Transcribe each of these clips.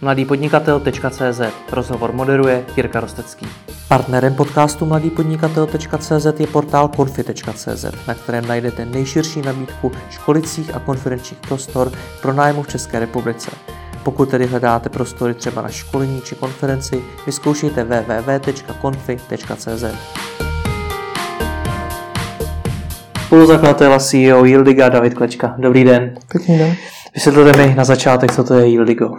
mladýpodnikatel.cz Rozhovor moderuje Jirka Rostecký. Partnerem podcastu mladýpodnikatel.cz je portál konfi.cz, na kterém najdete nejširší nabídku školicích a konferenčních prostor pro nájmu v České republice. Pokud tedy hledáte prostory třeba na školení či konferenci, vyzkoušejte www.confi.cz. Spoluzakladatel a CEO Yildiga David Klečka. Dobrý den. Pěkný den. Vysvětlete mi na začátek, co to je Yildigo.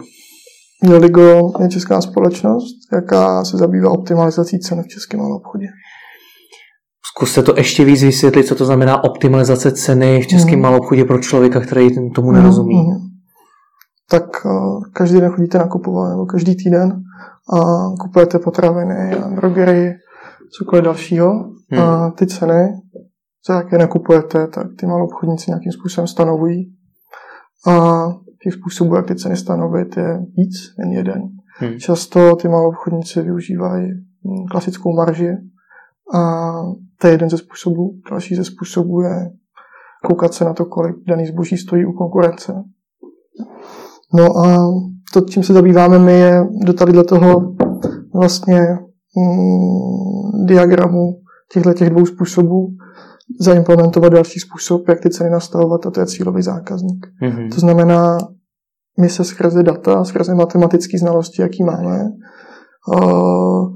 Yildigo je česká společnost, jaká se zabývá optimalizací cen v českém obchodě. Zkuste to ještě víc vysvětlit, co to znamená optimalizace ceny v českém mm. obchodě pro člověka, který tomu nerozumí. Mm tak eh, každý den chodíte nakupovat, nebo každý týden a kupujete potraviny, drogery, cokoliv dalšího. Hmm. A ty ceny, za jaké nakupujete, tak ty malou obchodníci nějakým způsobem stanovují. A těch způsobů, jak ty ceny stanovit, je víc, jen jeden. Hmm. Často ty malou obchodníci využívají hm, klasickou marži a to je jeden ze způsobů. Další ze způsobů je koukat se na to, kolik daný zboží stojí u konkurence. No a to, čím se zabýváme my, je do tady toho vlastně mm, diagramu těchto těch dvou způsobů zaimplementovat další způsob, jak ty ceny nastavovat, a to je cílový zákazník. Mm-hmm. To znamená, my se skrze data, skrze matematické znalosti, jaký máme, uh,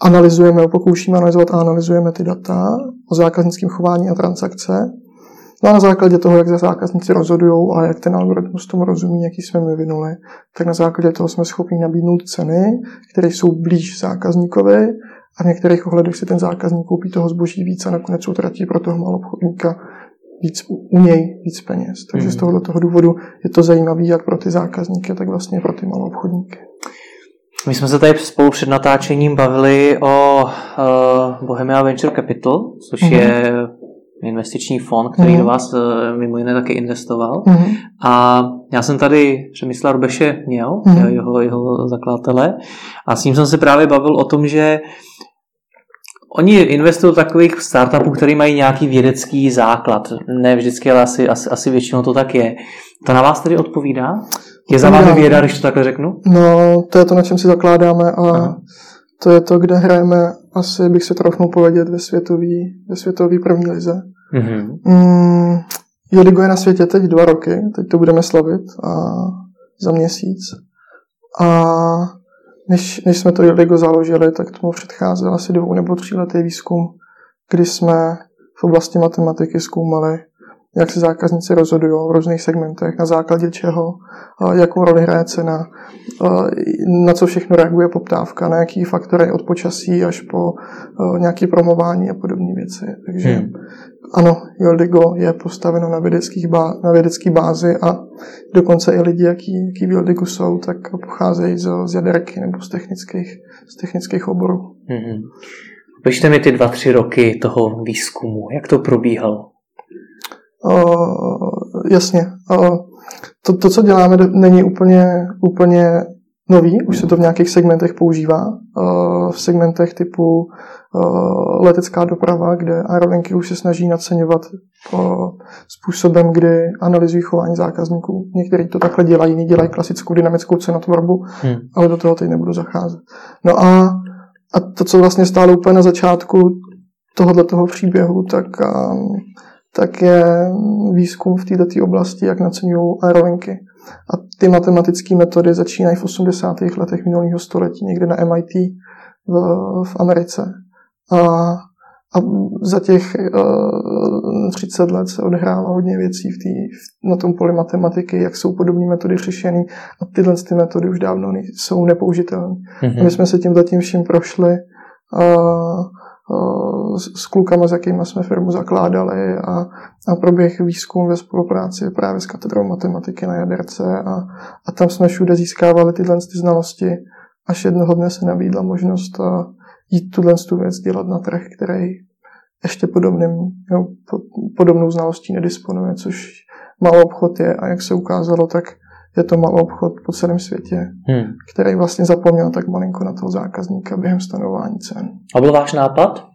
analyzujeme, pokoušíme analyzovat a analyzujeme ty data o zákaznickém chování a transakce No a na základě toho, jak zákazníci rozhodují a jak ten algoritmus tomu rozumí, jaký jsme vyvinuli, tak na základě toho jsme schopni nabídnout ceny, které jsou blíž zákazníkovi a v některých ohledech si ten zákazník koupí toho zboží víc a nakonec utratí pro toho malobchodníka víc u něj víc peněz. Takže mm. z mhm. tohoto toho důvodu je to zajímavé jak pro ty zákazníky, tak vlastně pro ty malobchodníky. My jsme se tady spolu před natáčením bavili o uh, Bohemia Venture Capital, což mm. je investiční fond, který mm. do vás eh, mimo jiné taky investoval. Mm. A já jsem tady Přemysla Rubeše měl, mm. jeho, jeho zakladatele, a s ním jsem se právě bavil o tom, že Oni investují do takových startupů, které mají nějaký vědecký základ. Ne vždycky, ale asi, asi, asi většinou to tak je. To na vás tedy odpovídá? Je za vámi věda, když to takhle řeknu? No, to je to, na čem si zakládáme a Aha. To je to, kde hrajeme asi, bych se trochu povědět, ve světový, ve světový první lize. Mm-hmm. Mm, Jodigo je na světě teď dva roky, teď to budeme slavit a za měsíc. A než, než jsme to Jodigo založili, tak tomu předcházel asi dvou nebo tří letý výzkum, kdy jsme v oblasti matematiky zkoumali jak se zákazníci rozhodují v různých segmentech, na základě čeho, jakou roli hraje cena, na co všechno reaguje poptávka, na jaký faktory od počasí až po nějaké promování a podobné věci. Takže hmm. ano, Yoldigo je postaveno na, vědeckých bá, na vědecké bázi a dokonce i lidi, jaký, jaký v Yoldigu jsou, tak pocházejí z, z jaderky nebo z technických, z technických oborů. Hmm. Pište mi ty dva, tři roky toho výzkumu. Jak to probíhalo? Jasně. To, to, co děláme, není úplně, úplně nový, už se to v nějakých segmentech používá. V segmentech typu letecká doprava, kde aerolinky už se snaží naceňovat způsobem, kdy analyzují chování zákazníků. Někteří to takhle dělají, jiní dělají klasickou dynamickou cenotvorbu, hmm. ale do toho teď nebudu zacházet. No a, a to, co vlastně stálo úplně na začátku tohoto toho příběhu, tak um, tak je výzkum v této oblasti, jak naceňují aerolinky. A ty matematické metody začínají v 80. letech minulého století, někde na MIT v, v Americe. A, a za těch uh, 30 let se odehrává hodně věcí v tý, v, na tom poli matematiky, jak jsou podobné metody řešeny a tyhle ty metody už dávno jsou nepoužitelné. Mm-hmm. My jsme se tímhle tím vším prošli. Uh, s klukama, s jakými jsme firmu zakládali a, a proběh výzkum ve spolupráci právě s katedrou matematiky na Jaderce a, a tam jsme všude získávali tyhle ty znalosti, až jednoho dne se nabídla možnost jít tuhle tu věc dělat na trh, který ještě podobným, jo, podobnou znalostí nedisponuje, což malý obchod je. A jak se ukázalo, tak je to malý obchod po celém světě, hmm. který vlastně zapomněl tak malinko na toho zákazníka během stanování cen. A byl váš nápad?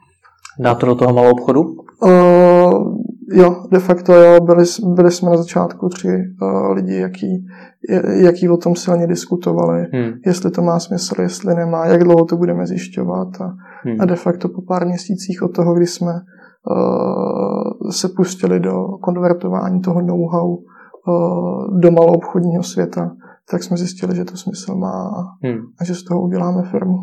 Dát to do toho malou obchodu? Uh, Jo, de facto jo, byli, byli jsme na začátku tři uh, lidi, jaký, jaký o tom silně diskutovali, hmm. jestli to má smysl, jestli nemá, jak dlouho to budeme zjišťovat a, hmm. a de facto po pár měsících od toho, kdy jsme uh, se pustili do konvertování toho know-how uh, do malou obchodního světa, tak jsme zjistili, že to smysl má hmm. a že z toho uděláme firmu.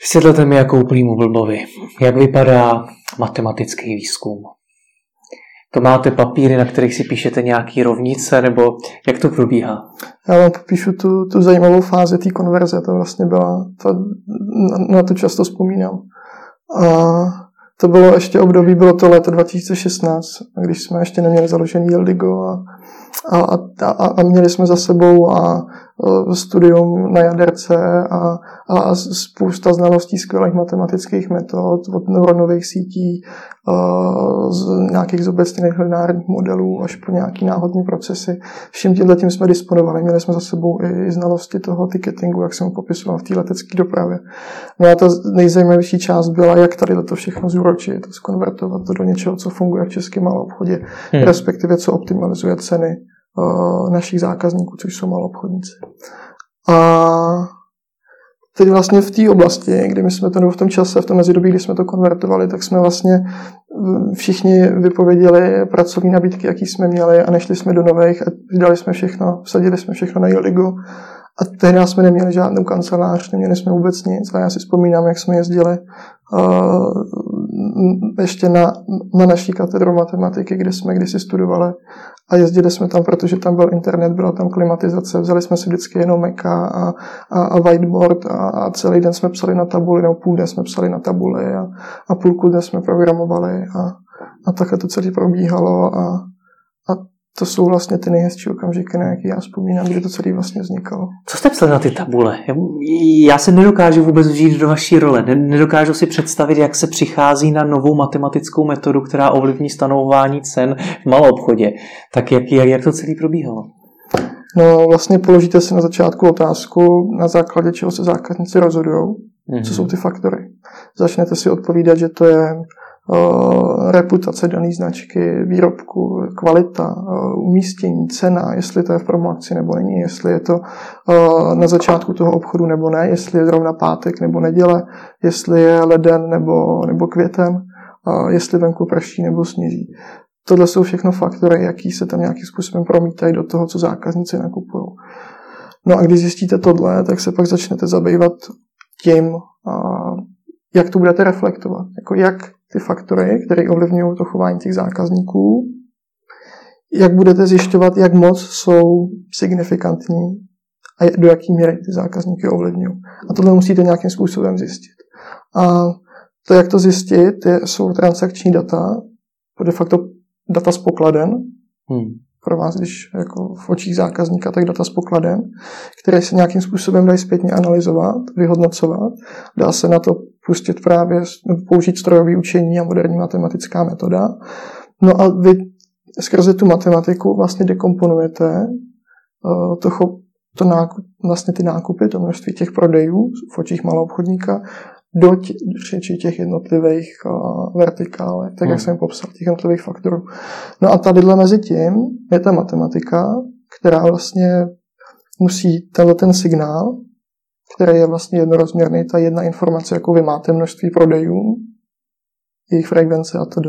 Vysvětlete mi jako úplnýmu blbovi, jak vypadá matematický výzkum. To máte papíry, na kterých si píšete nějaký rovnice, nebo jak to probíhá? Já vám popíšu tu, tu zajímavou fázi té konverze, to vlastně byla, to, na, na to často vzpomínám. A to bylo ještě období, bylo to léto 2016, když jsme ještě neměli založený Yeldigo a, a, a, a měli jsme za sebou a Eh, studium na jaderce a, a spousta znalostí skvělých matematických metod od neuronových sítí, eh, z nějakých zobecněných lineárních modelů až po nějaký náhodní procesy. Vším tímhle tím jsme disponovali. Měli jsme za sebou i znalosti toho ticketingu, jak jsem ho popisoval v té letecké dopravě. No a ta nejzajímavější část byla, jak tady to všechno zúročit, skonvertovat to do něčeho, co funguje v českém malou obchodě, hmm. respektive co optimalizuje ceny našich zákazníků, což jsou malobchodníci. A teď vlastně v té oblasti, kdy my jsme to v tom čase, v tom mezidobí, kdy jsme to konvertovali, tak jsme vlastně mm, všichni vypověděli pracovní nabídky, jaký jsme měli a nešli jsme do nových a vydali jsme všechno, vsadili jsme všechno na Yoligo a tehdy jsme neměli žádnou kancelář, neměli jsme vůbec nic a já si vzpomínám, jak jsme jezdili ještě na, na naší katedru matematiky, kde jsme kdysi studovali a jezdili jsme tam, protože tam byl internet, byla tam klimatizace, vzali jsme si vždycky jenom Maca a, a, a whiteboard a, a celý den jsme psali na tabuli, nebo půl den jsme psali na tabuli a, a půlku dne jsme programovali a, a takhle to celé probíhalo a to jsou vlastně ty nejhezčí okamžiky, na jaký já vzpomínám, kdy to celé vlastně vznikalo. Co jste psali na ty tabule? Já se nedokážu vůbec vžít do vaší role. Nedokážu si představit, jak se přichází na novou matematickou metodu, která ovlivní stanovování cen v malou obchodě. Tak jak, jak, jak to celé probíhalo? No vlastně položíte si na začátku otázku, na základě čeho se zákazníci rozhodují, mm-hmm. co mhm. jsou ty faktory. Začnete si odpovídat, že to je reputace dané značky, výrobku, kvalita, umístění, cena, jestli to je v promoci nebo není, jestli je to na začátku toho obchodu nebo ne, jestli je zrovna pátek nebo neděle, jestli je leden nebo, nebo květen, jestli venku prší nebo sněží. Tohle jsou všechno faktory, jaký se tam nějakým způsobem promítají do toho, co zákazníci nakupují. No a když zjistíte tohle, tak se pak začnete zabývat tím, jak to budete reflektovat. Jako jak ty faktory, které ovlivňují to chování těch zákazníků, jak budete zjišťovat, jak moc jsou signifikantní a do jaké míry ty zákazníky ovlivňují. A tohle musíte nějakým způsobem zjistit. A to, jak to zjistit, je, jsou transakční data, de facto data z pokladen, hmm. pro vás, když jako v očích zákazníka, tak data z pokladen, které se nějakým způsobem dají zpětně analyzovat, vyhodnocovat. Dá se na to pustit právě, použít strojové učení a moderní matematická metoda. No a vy skrze tu matematiku vlastně dekomponujete uh, to, to nákup, vlastně ty nákupy, to množství těch prodejů v očích malou obchodníka do řeči těch jednotlivých uh, vertikálek, tak hmm. jak jsem popsal, těch jednotlivých faktorů. No a tadyhle mezi tím je ta matematika, která vlastně musí tenhle ten signál který je vlastně jednorozměrný, ta jedna informace, jako vy máte množství prodejů, jejich frekvence a td.,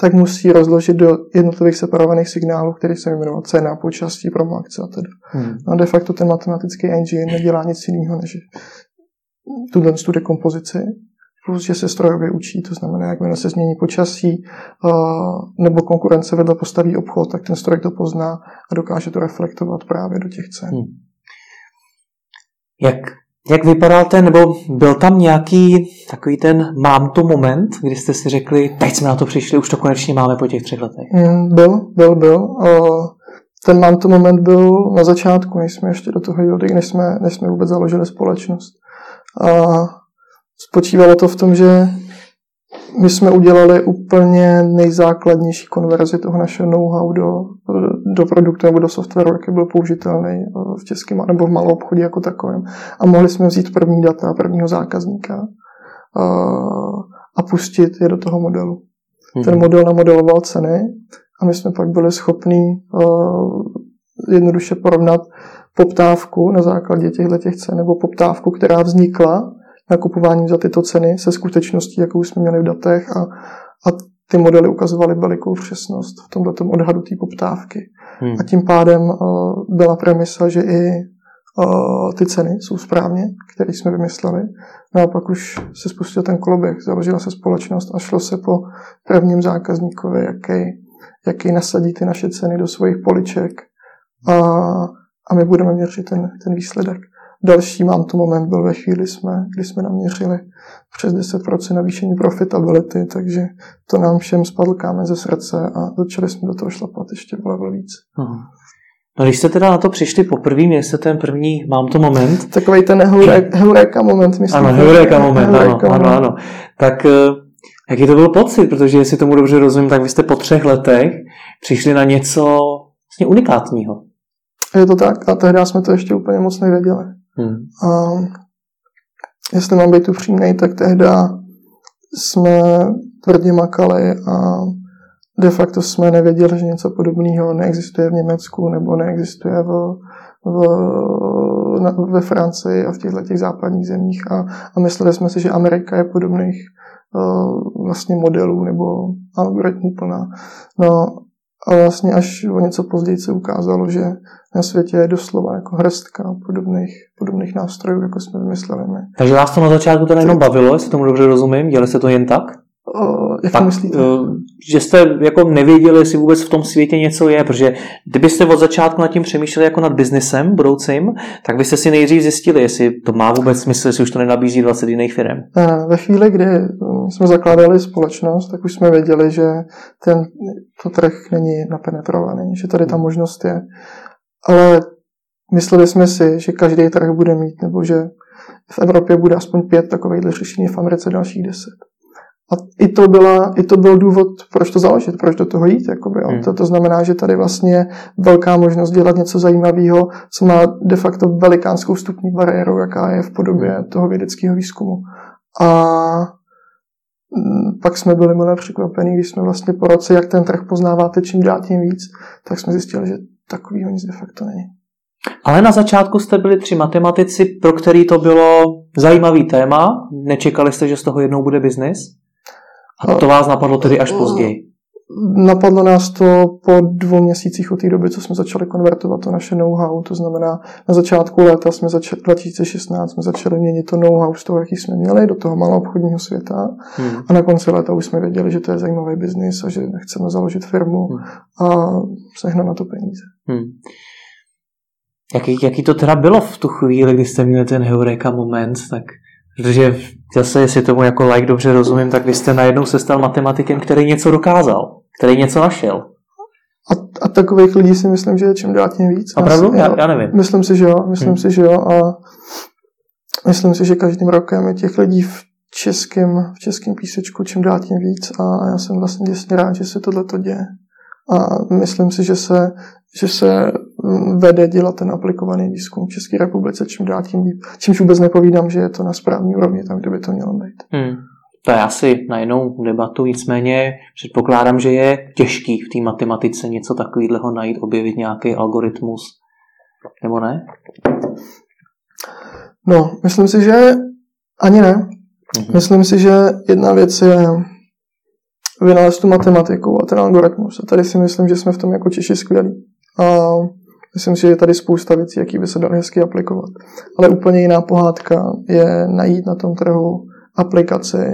tak musí rozložit do jednotlivých separovaných signálů, které se jmenují cena, počasí, promo akce a td. Hmm. No a de facto ten matematický engine nedělá nic jiného, než tuhle tu dekompozici, plus, že se strojově učí, to znamená, jakmile se změní počasí nebo konkurence vedle postaví obchod, tak ten stroj to pozná a dokáže to reflektovat právě do těch cen. Hmm. Jak jak vypadal ten, nebo byl tam nějaký takový ten mám to moment, kdy jste si řekli, teď jsme na to přišli, už to konečně máme po těch třech letech? Mm, byl, byl, byl. Ten mám to moment byl na začátku, než jsme ještě do toho jeli, než jsme, než jsme vůbec založili společnost. A spočívalo to v tom, že my jsme udělali úplně nejzákladnější konverzi toho našeho know-how do, do produktu nebo do softwaru, jaký byl použitelný v českém nebo v malou obchodě jako takovém. A mohli jsme vzít první data prvního zákazníka a, a pustit je do toho modelu. Hmm. Ten model namodeloval ceny a my jsme pak byli schopni uh, jednoduše porovnat poptávku na základě těchto těch cen nebo poptávku, která vznikla nakupováním za tyto ceny se skutečností, jakou jsme měli v datech a, a ty modely ukazovaly velikou přesnost v tomto odhadu té poptávky. Hmm. A tím pádem uh, byla premisa, že i uh, ty ceny jsou správně, které jsme vymysleli. No a pak už se spustil ten koloběh, založila se společnost a šlo se po prvním zákazníkovi, jaký, jaký nasadí ty naše ceny do svých poliček a, a my budeme měřit ten, ten výsledek. Další mám tu moment byl ve chvíli, jsme, kdy jsme naměřili přes 10% navýšení profitability, takže to nám všem spadl kámen ze srdce a začali jsme do toho šlapat ještě level víc. Aha. No když jste teda na to přišli poprvé, měli jste ten první, mám to moment. Takový ten heureka moment, myslím. Ano, heureka moment, heureka ano, ano, ano. Tak eh, jaký to byl pocit, protože jestli tomu dobře rozumím, tak vy jste po třech letech přišli na něco vlastně unikátního. Je to tak a tehdy jsme to ještě úplně moc nevěděli. Hmm. A jestli mám být upřímný, tak tehdy jsme tvrdě makali a de facto jsme nevěděli, že něco podobného neexistuje v Německu nebo neexistuje v, v, na, ve Francii a v těchto těch západních zemích a, a mysleli jsme si, že Amerika je podobných uh, vlastně modelů nebo algoritmů plná. No a vlastně až o něco později se ukázalo, že na světě je doslova jako hrstka podobných, podobných nástrojů, jako jsme vymysleli my. Takže vás to na začátku to jenom bavilo, jestli tomu dobře rozumím? Dělali se to jen tak? Jak tak, myslíte? Uh, že jste jako nevěděli, jestli vůbec v tom světě něco je, protože kdybyste od začátku nad tím přemýšleli jako nad biznesem budoucím, tak byste si nejdřív zjistili, jestli to má vůbec smysl, jestli už to nenabízí 20 jiných firm. Uh, ve chvíli, kdy um, jsme zakládali společnost, tak už jsme věděli, že ten, to trh není napenetrovaný, že tady ta možnost je. Ale mysleli jsme si, že každý trh bude mít, nebo že v Evropě bude aspoň pět takových řešení, v Americe dalších deset. A i to, byla, i to byl důvod, proč to založit, proč do toho jít. Jakoby, hmm. to, to znamená, že tady vlastně je velká možnost dělat něco zajímavého, co má de facto velikánskou vstupní bariéru, jaká je v podobě hmm. toho vědeckého výzkumu. A mm, pak jsme byli milé překvapení, když jsme vlastně po roce, jak ten trh poznáváte čím dál tím víc, tak jsme zjistili, že takovýho nic de facto není. Ale na začátku jste byli tři matematici, pro který to bylo zajímavý téma. Nečekali jste, že z toho jednou bude biznis? A to vás napadlo tedy až později? Napadlo nás to po dvou měsících od té doby, co jsme začali konvertovat to naše know-how. To znamená, na začátku léta jsme začali, 2016 jsme začali měnit to know-how z toho, jaký jsme měli, do toho malou obchodního světa. Hmm. A na konci léta už jsme věděli, že to je zajímavý biznis a že chceme založit firmu hmm. a sehnat na to peníze. Hmm. Jaký, jaký to teda bylo v tu chvíli, kdy jste měli ten heureka moment, tak Protože zase, jestli tomu jako like dobře rozumím, tak vy jste najednou se stal matematikem, který něco dokázal, který něco našel. A, a takových lidí si myslím, že je čím dál tím víc. Opravdu? Já, já nevím. Myslím si, že jo. Myslím hmm. si, že jo. A myslím si, že každým rokem je těch lidí v českém, v českém písečku čím dál tím víc a já jsem vlastně děsně rád, že se tohle to děje. A myslím si, že se, že se vede dělat ten aplikovaný výzkum v České republice, čím dál tím líp. Čímž vůbec nepovídám, že je to na správný úrovni tam, kde by to mělo být. Hmm. To je asi na jinou debatu, nicméně předpokládám, že je těžký v té matematice něco takového najít, objevit nějaký algoritmus, nebo ne? No, myslím si, že ani ne. Mm-hmm. Myslím si, že jedna věc je vynalézt tu matematiku a ten algoritmus. A tady si myslím, že jsme v tom jako Češi skvělí. A myslím si, že je tady spousta věcí, jaký by se daly hezky aplikovat. Ale úplně jiná pohádka je najít na tom trhu aplikaci,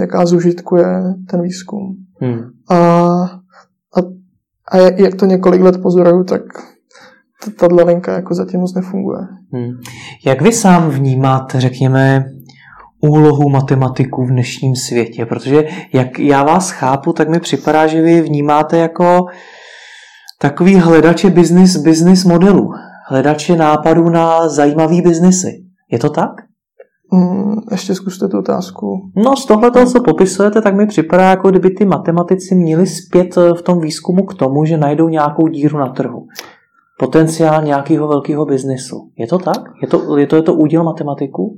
jaká zužitkuje ten výzkum. Hmm. A, a, a jak to několik let pozoruju, tak tato linka jako zatím moc nefunguje. Hmm. Jak vy sám vnímáte, řekněme, úlohu matematiků v dnešním světě? Protože jak já vás chápu, tak mi připadá, že vy vnímáte jako takový hledače business, business modelů, hledače nápadů na zajímavý biznesy. Je to tak? Mm, ještě zkuste tu otázku. No z tohle toho, co popisujete, tak mi připadá, jako kdyby ty matematici měli zpět eh, v tom výzkumu k tomu, že najdou nějakou díru na trhu. Potenciál nějakého velkého biznesu. Je to tak? Je to, je to, je to úděl matematiku?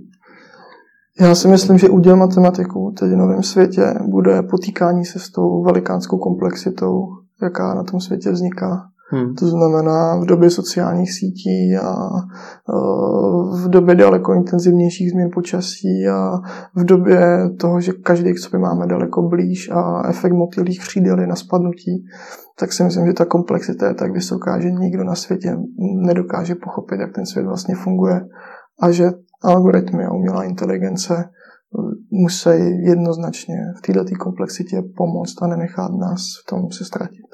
Já si myslím, že úděl matematiku teď v novém světě bude potýkání se s tou velikánskou komplexitou, jaká na tom světě vzniká. Hmm. To znamená v době sociálních sítí a v době daleko intenzivnějších změn počasí a v době toho, že každý k sobě máme daleko blíž a efekt motýlých křídel je na spadnutí, tak si myslím, že ta komplexita je tak vysoká, že nikdo na světě nedokáže pochopit, jak ten svět vlastně funguje a že algoritmy a umělá inteligence musí jednoznačně v této komplexitě pomoct a nenechat nás v tom se ztratit.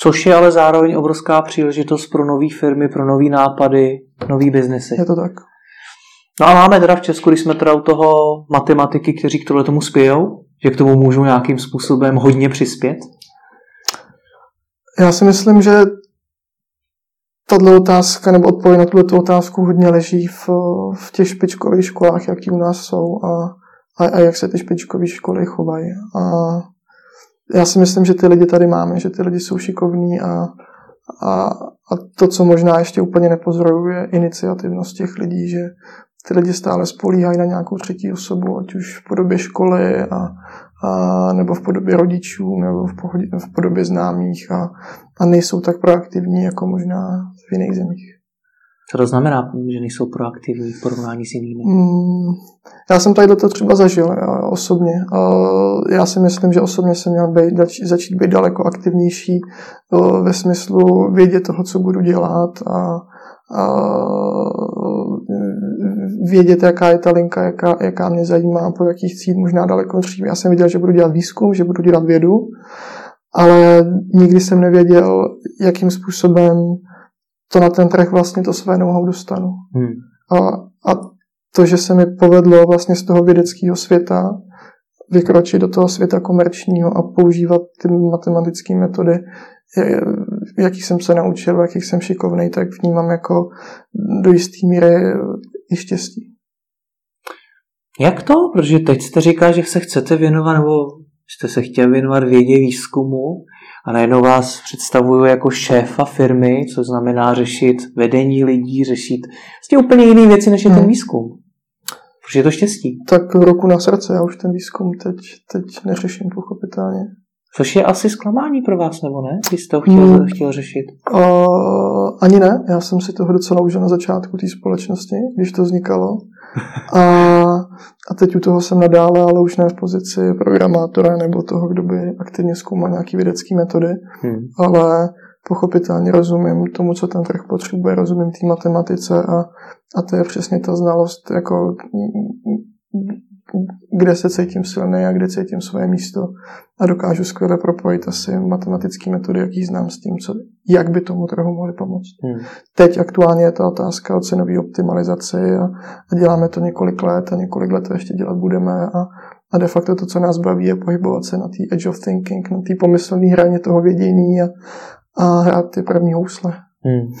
Což je ale zároveň obrovská příležitost pro nové firmy, pro nové nápady, nové biznesy. Je to tak. No a máme teda v Česku, když jsme teda u toho matematiky, kteří k tohle tomu spějou, že k tomu můžou nějakým způsobem hodně přispět? Já si myslím, že tato otázka nebo odpověď na tuto otázku hodně leží v, v těch špičkových školách, jaký u nás jsou a, a, a jak se ty špičkové školy chovají. A já si myslím, že ty lidi tady máme, že ty lidi jsou šikovní a, a, a to, co možná ještě úplně nepozoruju, je iniciativnost těch lidí, že ty lidi stále spolíhají na nějakou třetí osobu, ať už v podobě školy a, a nebo v podobě rodičů, nebo v, pohodě, v podobě známých a, a nejsou tak proaktivní jako možná v jiných zemích. Co to znamená, že nejsou proaktivní v porovnání s jinými? Mm, já jsem tady to třeba zažil já, osobně. Já si myslím, že osobně jsem měl být, začít být daleko aktivnější ve smyslu vědět toho, co budu dělat a, a vědět, jaká je ta linka, jaká, jaká mě zajímá, po jakých cít možná daleko dřív. Já jsem věděl, že budu dělat výzkum, že budu dělat vědu, ale nikdy jsem nevěděl, jakým způsobem to na ten trh vlastně to své know dostanu. Hmm. A, a to, že se mi povedlo vlastně z toho vědeckého světa vykročit do toho světa komerčního a používat ty matematické metody, jakých jsem se naučil, jakých jsem šikovný, tak vnímám jako do jisté míry i štěstí. Jak to? Protože teď jste říká, že se chcete věnovat, nebo jste se chtěl věnovat vědě výzkumu a najednou vás představuju jako šéfa firmy, co znamená řešit vedení lidí, řešit vlastně úplně jiné věci, než je ten hmm. výzkum. Protože je to štěstí. Tak roku na srdce, já už ten výzkum teď, teď neřeším pochopitelně. Což je asi zklamání pro vás, nebo ne? Když jste ho chtěl, hmm. chtěl řešit. Uh, ani ne. Já jsem si toho docela užil na začátku té společnosti, když to vznikalo. A, a teď u toho jsem nadále, ale už ne v pozici programátora nebo toho, kdo by aktivně zkoumal nějaké vědecké metody. Hmm. Ale pochopitelně rozumím tomu, co ten trh potřebuje, rozumím té matematice a, a to je přesně ta znalost, jako kde se cítím silný a kde cítím svoje místo a dokážu skvěle propojit asi matematické metody, jaký znám s tím, co, jak by tomu trhu mohli pomoct. Hmm. Teď aktuálně je ta otázka o cenové optimalizaci a, a děláme to několik let a několik let to ještě dělat budeme a, a de facto to, co nás baví, je pohybovat se na té edge of thinking, na té pomyslné hraně toho vědění a, a hrát ty první housle. Hmm.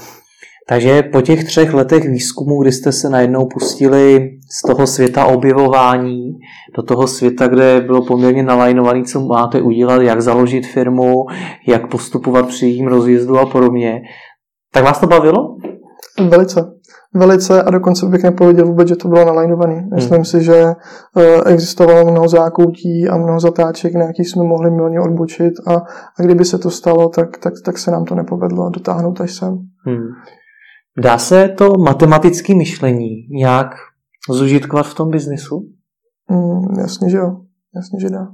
Takže po těch třech letech výzkumu, kdy jste se najednou pustili z toho světa objevování do toho světa, kde bylo poměrně nalajnovaný, co máte udělat, jak založit firmu, jak postupovat při jejím rozjezdu a podobně, tak vás to bavilo? Velice. Velice a dokonce bych nepověděl vůbec, že to bylo nalajnovaný. Hmm. Myslím hmm. si, že eh, existovalo mnoho zákoutí a mnoho zatáček, na jaký jsme mohli milně odbočit a, a kdyby se to stalo, tak, tak, tak se nám to nepovedlo dotáhnout až sem. Hmm. Dá se to matematické myšlení nějak zužitkovat v tom biznesu? Mm, jasně, že jo. Jasně, že dá.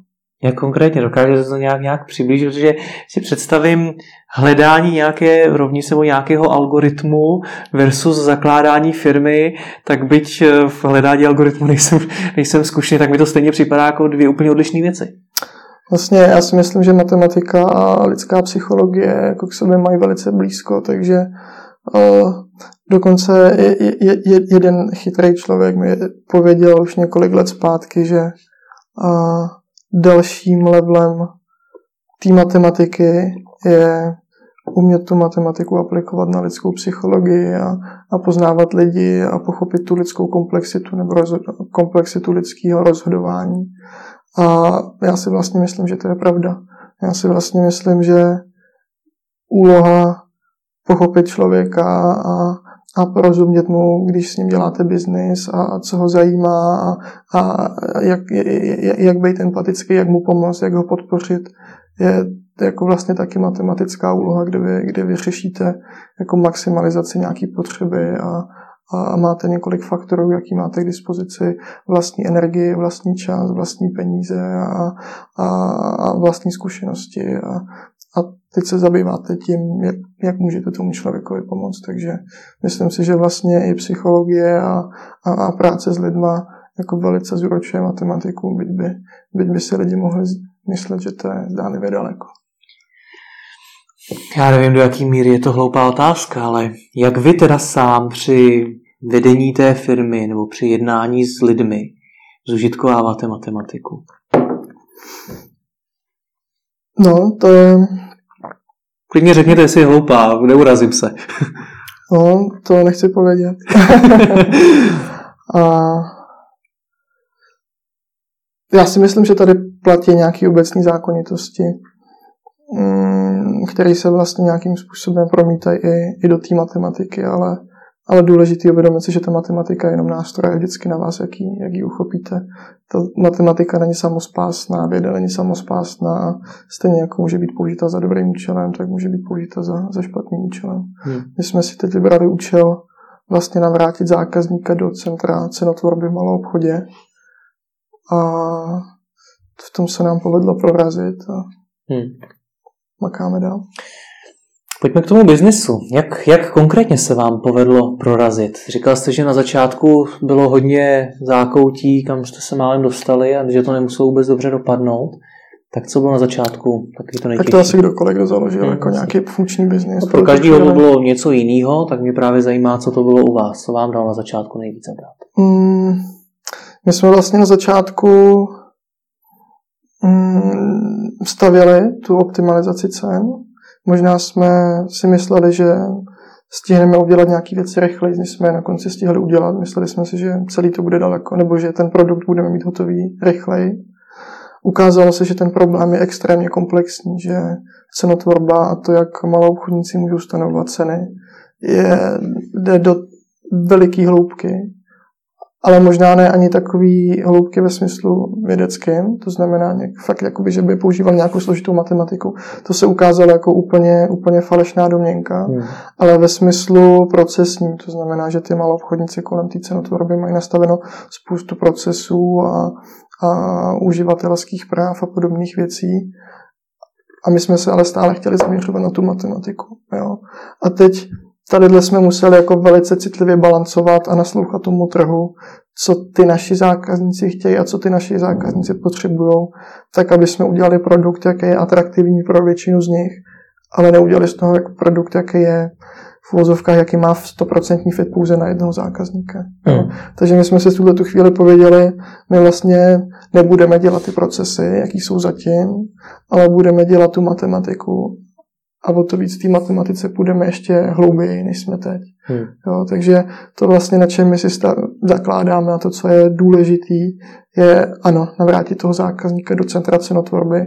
Jak konkrétně? Dokáže se to nějak, nějak přiblížit? Protože si představím hledání nějaké rovnice nebo nějakého algoritmu versus zakládání firmy, tak byť v hledání algoritmu nejsem, nejsem zkušený, tak mi to stejně připadá jako dvě úplně odlišné věci. Vlastně já si myslím, že matematika a lidská psychologie jako k sobě mají velice blízko, takže Dokonce je, je, je, jeden chytrý člověk mi pověděl už několik let zpátky, že dalším levelem té matematiky je umět tu matematiku aplikovat na lidskou psychologii a, a poznávat lidi a pochopit tu lidskou komplexitu nebo komplexitu lidského rozhodování. A já si vlastně myslím, že to je pravda. Já si vlastně myslím, že úloha pochopit člověka a, a porozumět mu, když s ním děláte biznis a co ho zajímá a, a jak, jak být empatický, jak mu pomoct, jak ho podpořit, je jako vlastně taky matematická úloha, kde vy, kde vy řešíte jako maximalizaci nějaké potřeby a, a máte několik faktorů, jaký máte k dispozici, vlastní energii, vlastní čas, vlastní peníze a, a, a vlastní zkušenosti a, a teď se zabýváte tím, jak, můžete tomu člověkovi pomoct. Takže myslím si, že vlastně i psychologie a, a, a práce s lidma jako velice zúročuje matematiku, byť by, byť by si lidi mohli myslet, že to je zdánlivě daleko. Já nevím, do jaký míry je to hloupá otázka, ale jak vy teda sám při vedení té firmy nebo při jednání s lidmi zužitkováváte matematiku? No, to je... Klidně řekněte, jestli je hloupá, neurazím se. no, to nechci povědět. A já si myslím, že tady platí nějaké obecné zákonitosti, mm, které se vlastně nějakým způsobem promítají i, i do té matematiky, ale, ale důležité uvědomit si, že ta matematika je jenom nástroj a vždycky na vás, jak ji, jak ji uchopíte. Ta matematika není samospásná, věda není samospásná, stejně jako může být použita za dobrým účelem, tak může být použita za, za špatným účelem. Hmm. My jsme si teď vybrali účel vlastně navrátit zákazníka do centra cenotvorby v malou obchodě, a v tom se nám povedlo prorazit a hmm. makáme dál. Pojďme k tomu biznesu. Jak, jak konkrétně se vám povedlo prorazit? Říkal jste, že na začátku bylo hodně zákoutí, kam jste se málem dostali a že to nemuselo vůbec dobře dopadnout. Tak co bylo na začátku taky to nejtěžší? Tak to asi kdokoliv, kdo založil hmm, jako nějaký funkční biznis. No pro každého to bylo něco jiného, tak mě právě zajímá, co to bylo u vás. Co vám dalo na začátku nejvíc zabrat? Hmm, my jsme vlastně na začátku mm, stavěli tu optimalizaci cen. Možná jsme si mysleli, že stihneme udělat nějaké věci rychleji, než jsme je na konci stihli udělat. Mysleli jsme si, že celý to bude daleko, nebo že ten produkt budeme mít hotový rychleji. Ukázalo se, že ten problém je extrémně komplexní, že cenotvorba a to, jak malou obchodníci můžou stanovovat ceny, je, jde do veliké hloubky ale možná ne ani takový hloubky ve smyslu vědeckém, to znamená něk, fakt, jakoby, že by používal nějakou složitou matematiku. To se ukázalo jako úplně, úplně falešná domněnka, hmm. ale ve smyslu procesní, to znamená, že ty malou obchodníci kolem té cenotvorby mají nastaveno spoustu procesů a, a uživatelských práv a podobných věcí. A my jsme se ale stále chtěli zaměřovat na tu matematiku. Jo. A teď Tady jsme museli jako velice citlivě balancovat a naslouchat tomu trhu, co ty naši zákazníci chtějí a co ty naši zákazníci potřebují, tak aby jsme udělali produkt, jaký je atraktivní pro většinu z nich, ale neudělali z toho jako produkt, jaký je v uvozovkách, jaký má 100% fit pouze na jednoho zákazníka. Hmm. Takže my jsme si v tuhle tu chvíli pověděli, my vlastně nebudeme dělat ty procesy, jaký jsou zatím, ale budeme dělat tu matematiku a o to víc v té matematice půjdeme ještě hlouběji, než jsme teď. Hmm. Jo, takže to vlastně, na čem my si zakládáme a to, co je důležitý, je ano, navrátit toho zákazníka do centra cenotvorby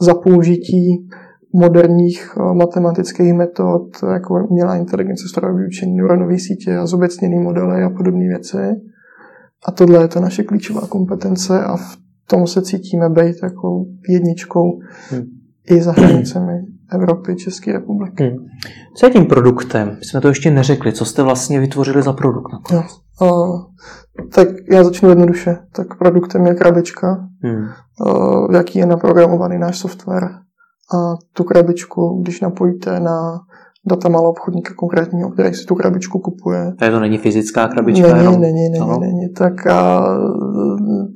za použití moderních eh, matematických metod, jako umělá inteligence, strojové učení, neuronové sítě a zobecněné modely a podobné věci. A tohle je to naše klíčová kompetence a v tom se cítíme být jako jedničkou hmm. I za hranicemi Evropy, České republiky. Hmm. Co je tím produktem? My jsme to ještě neřekli. Co jste vlastně vytvořili za produkt? Jo. Uh, tak já začnu jednoduše. Tak produktem je krabička, hmm. uh, v jaký je naprogramovaný náš software. A tu krabičku, když napojíte na data malou obchodníka konkrétního, který si tu krabičku kupuje. Takže to není fyzická krabička? Není, jenom? není, není, no. není. Tak, a,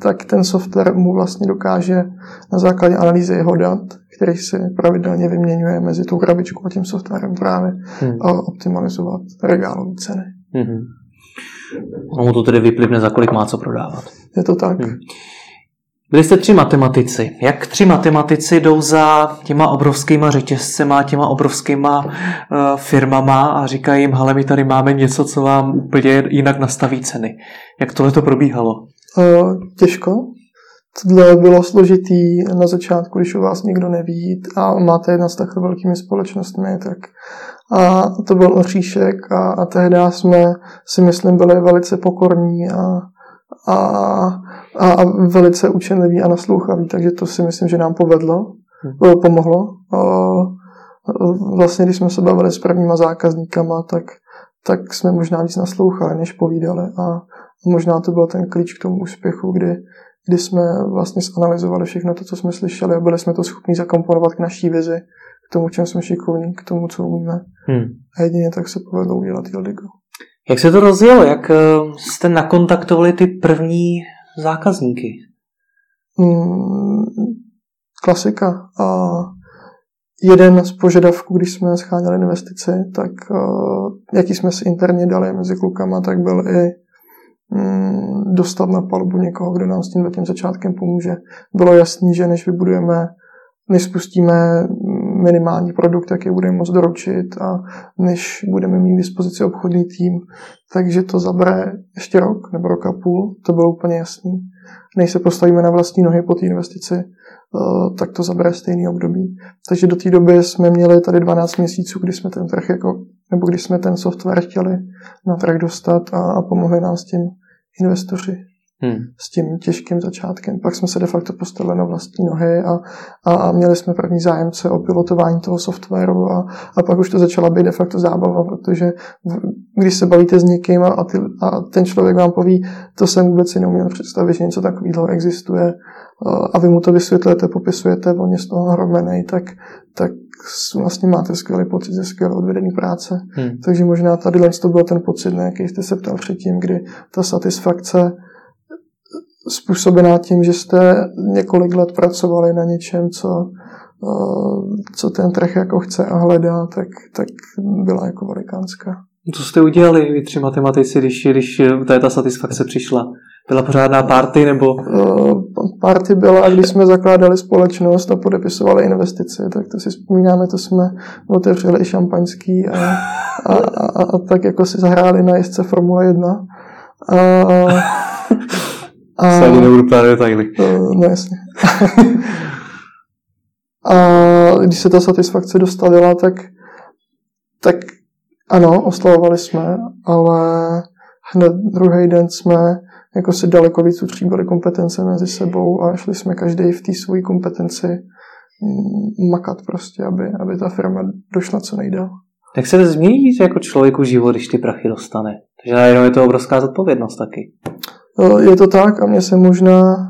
tak ten software mu vlastně dokáže na základě analýzy jeho dat, který si pravidelně vyměňuje mezi tou krabičkou a tím softwarem právě hmm. optimalizovat regálové ceny. Hmm. mu to tedy vyplivne, za kolik má co prodávat. Je to tak. Hmm. Byli jste tři matematici. Jak tři matematici jdou za těma obrovskýma řetězcema, těma obrovskýma uh, firmama a říkají jim, hele, my tady máme něco, co vám úplně jinak nastaví ceny. Jak tohle to probíhalo? Uh, těžko. Tohle bylo složitý na začátku, když u vás někdo neví a máte jedna s takhle velkými společnostmi, tak a to byl oříšek a, a tehdy jsme si myslím byli velice pokorní a, a, a, a velice učenliví a naslouchaví, takže to si myslím, že nám povedlo, hmm. pomohlo. A, vlastně, když jsme se bavili s prvníma zákazníkama, tak, tak jsme možná víc naslouchali, než povídali a možná to byl ten klíč k tomu úspěchu, kdy, kdy jsme vlastně zanalizovali všechno to, co jsme slyšeli a byli jsme to schopni zakomponovat k naší vizi, k tomu, čem jsme šikovní, k tomu, co umíme. Hmm. A jedině tak se povedlo udělat Ildigo. Jak se to rozjelo? Jak eh, jste nakontaktovali ty první zákazníky? Hmm, klasika. A jeden z požadavků, když jsme scháněli investici, tak uh, jaký jsme si interně dali mezi klukama, tak byl i dostat na palbu někoho, kdo nám s tím tím začátkem pomůže. Bylo jasný, že než vybudujeme, než spustíme minimální produkt, jak je budeme moct doručit a než budeme mít dispozici obchodní tým, takže to zabere ještě rok nebo rok a půl, to bylo úplně jasný. Než se postavíme na vlastní nohy po té investici, Eh, tak to zabere stejný období. Takže do té doby jsme měli tady 12 měsíců, kdy jsme ten trh jako, nebo kdy jsme ten software chtěli na trh dostat a, a pomohli nám s tím investoři. Hmm. S tím těžkým začátkem. Pak jsme se de facto postavili na vlastní nohy a, a, a měli jsme první zájemce o pilotování toho softwaru a, a pak už to začala být de facto zábava, protože když se bavíte s někým a, ty, a ten člověk vám poví, to jsem vůbec si neuměl představit, že něco takového existuje, a vy mu to vysvětlujete, popisujete, on je z toho hromený, tak, tak vlastně máte skvělý pocit ze skvěle odvedený práce. Hmm. Takže možná tady to byl ten pocit, na jaký jste se ptal předtím, kdy ta satisfakce způsobená tím, že jste několik let pracovali na něčem, co, co ten trh jako chce a hledá, tak, tak byla jako velikánská. Co jste udělali vy tři matematici, když, když tady ta satisfakce přišla? Byla pořádná party nebo? Uh, party byla, když jsme zakládali společnost a podepisovali investice, tak to si vzpomínáme, to jsme otevřeli i šampaňský a, a, a, a tak jako si zahráli na jezdce Formule 1. A, a, Se ani nebudu ptát detaily. No jasně. a když se ta satisfakce dostavila, tak, tak ano, oslavovali jsme, ale hned druhý den jsme jako si daleko víc utříbili kompetence mezi sebou a šli jsme každý v té své kompetenci mm, makat prostě, aby, aby ta firma došla co nejdál. Jak se změní jako člověku život, když ty prachy dostane? Takže najednou je to obrovská zodpovědnost taky. Je to tak a mě se možná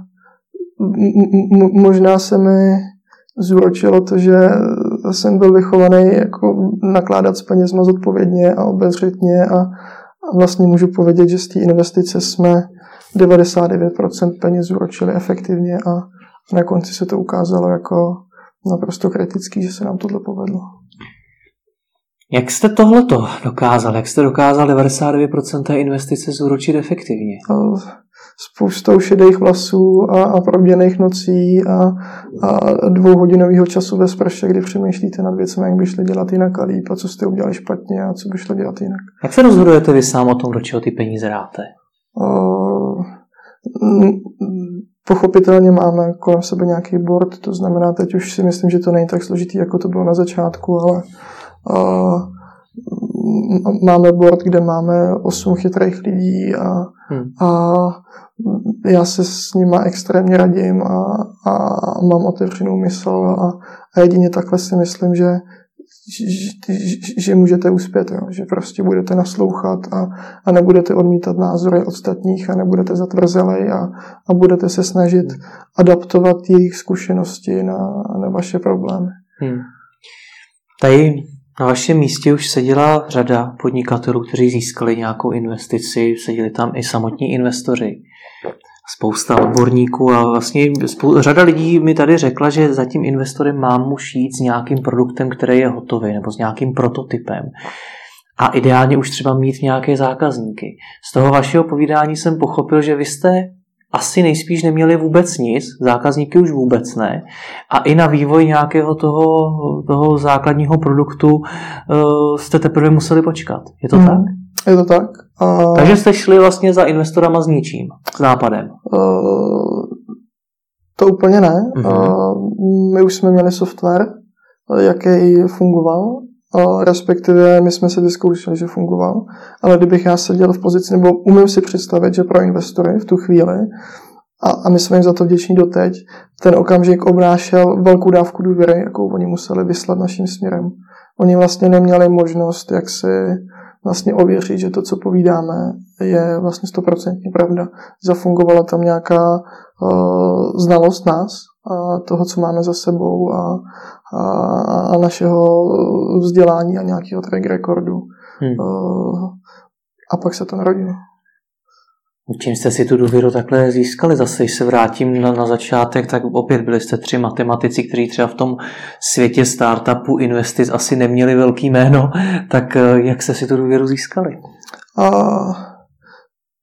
možná se mi zúročilo to, že jsem byl vychovaný jako nakládat s penězma zodpovědně a obezřetně a, a vlastně můžu povědět, že z té investice jsme 99% peněz uročili efektivně a na konci se to ukázalo jako naprosto kritický, že se nám tohle povedlo. Jak jste tohleto dokázal? Jak jste dokázal 99% té investice zúročit efektivně? Spoustou šedých vlasů a, a proměných nocí a, a dvouhodinového času ve sprše, kdy přemýšlíte nad věcmi, jak by šli dělat jinak a líp a co jste udělali špatně a co by šlo dělat jinak. Jak se rozhodujete vy sám o tom, do čeho ty peníze dáte? Pochopitelně máme kolem sebe nějaký board, to znamená, teď už si myslím, že to není tak složitý, jako to bylo na začátku, ale máme board, kde máme 8 chytrých lidí a, hmm. a já se s nima extrémně radím a, a mám otevřenou mysl a, a jedině takhle si myslím, že že, že můžete uspět, jo? že prostě budete naslouchat a, a nebudete odmítat názory ostatních a nebudete zatvrzelej a, a budete se snažit adaptovat jejich zkušenosti na, na vaše problémy. Hmm. Tady na vašem místě už seděla řada podnikatelů, kteří získali nějakou investici, seděli tam i samotní investoři spousta odborníků a vlastně spou- řada lidí mi tady řekla, že za tím investorem mám už jít s nějakým produktem, který je hotový nebo s nějakým prototypem. A ideálně už třeba mít nějaké zákazníky. Z toho vašeho povídání jsem pochopil, že vy jste asi nejspíš neměli vůbec nic, zákazníky už vůbec ne. A i na vývoj nějakého toho, toho základního produktu uh, jste teprve museli počkat. Je to hmm. tak? Je to tak. A... Takže jste šli vlastně za investorama s ničím, s nápadem. Uh, To úplně ne. Mm-hmm. My už jsme měli software, jaký fungoval, respektive my jsme si vyzkoušeli, že fungoval, ale kdybych já seděl v pozici, nebo umím si představit, že pro investory v tu chvíli, a, a my jsme jim za to vděční doteď, ten okamžik obnášel velkou dávku důvěry, jakou oni museli vyslat naším směrem. Oni vlastně neměli možnost, jak si vlastně ověřit, že to, co povídáme, je vlastně stoprocentní pravda. Zafungovala tam nějaká uh, znalost nás a toho, co máme za sebou a, a, a našeho vzdělání a nějakého track recordu. Hmm. A pak se to narodilo. Čím jste si tu důvěru takhle získali? Zase, když se vrátím na, na začátek, tak opět byli jste tři matematici, kteří třeba v tom světě startupu investic asi neměli velký jméno. Tak eh, jak jste si tu důvěru získali? A,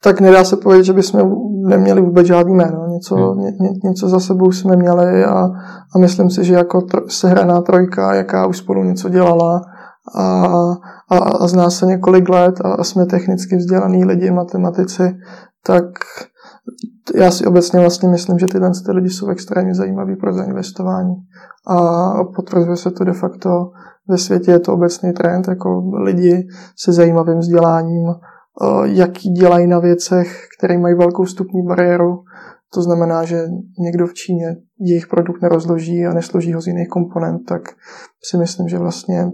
tak nedá se povedat, že bychom neměli vůbec žádný jméno. Něco, hmm. ně, něco za sebou jsme měli a, a myslím si, že jako tro, sehraná trojka, jaká už spolu něco dělala, a, a, a zná se několik let a, a jsme technicky vzdělaný lidi, matematici, tak já si obecně vlastně myslím, že tyhle ty lidi jsou extrémně zajímaví pro zainvestování. A potvrzuje se to de facto ve světě, je to obecný trend, jako lidi se zajímavým vzděláním, jaký dělají na věcech, které mají velkou vstupní bariéru. To znamená, že někdo v Číně jejich produkt nerozloží a nesloží ho z jiných komponent, tak si myslím, že vlastně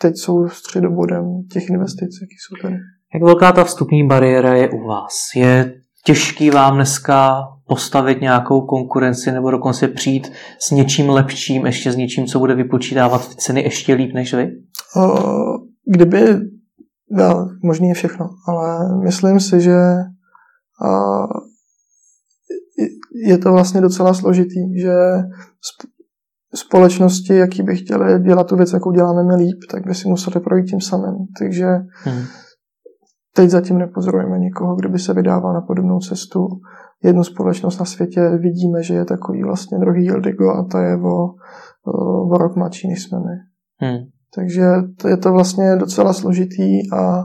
teď jsou středobodem těch investic, jaký jsou tady. Jak velká ta vstupní bariéra je u vás? Je těžký vám dneska postavit nějakou konkurenci nebo dokonce přijít s něčím lepším, ještě s něčím, co bude vypočítávat ceny ještě líp než vy? Kdyby, no, možný je všechno, ale myslím si, že je to vlastně docela složitý, že společnosti, jaký by chtěli dělat tu věc, jakou děláme my líp, tak by si museli projít tím samým. Takže hmm. teď zatím nepozorujeme nikoho, kdo by se vydával na podobnou cestu. Jednu společnost na světě vidíme, že je takový vlastně druhý Yildigo a ta je o, o rok mladší, než jsme my. Hmm. Takže to je to vlastně docela složitý a,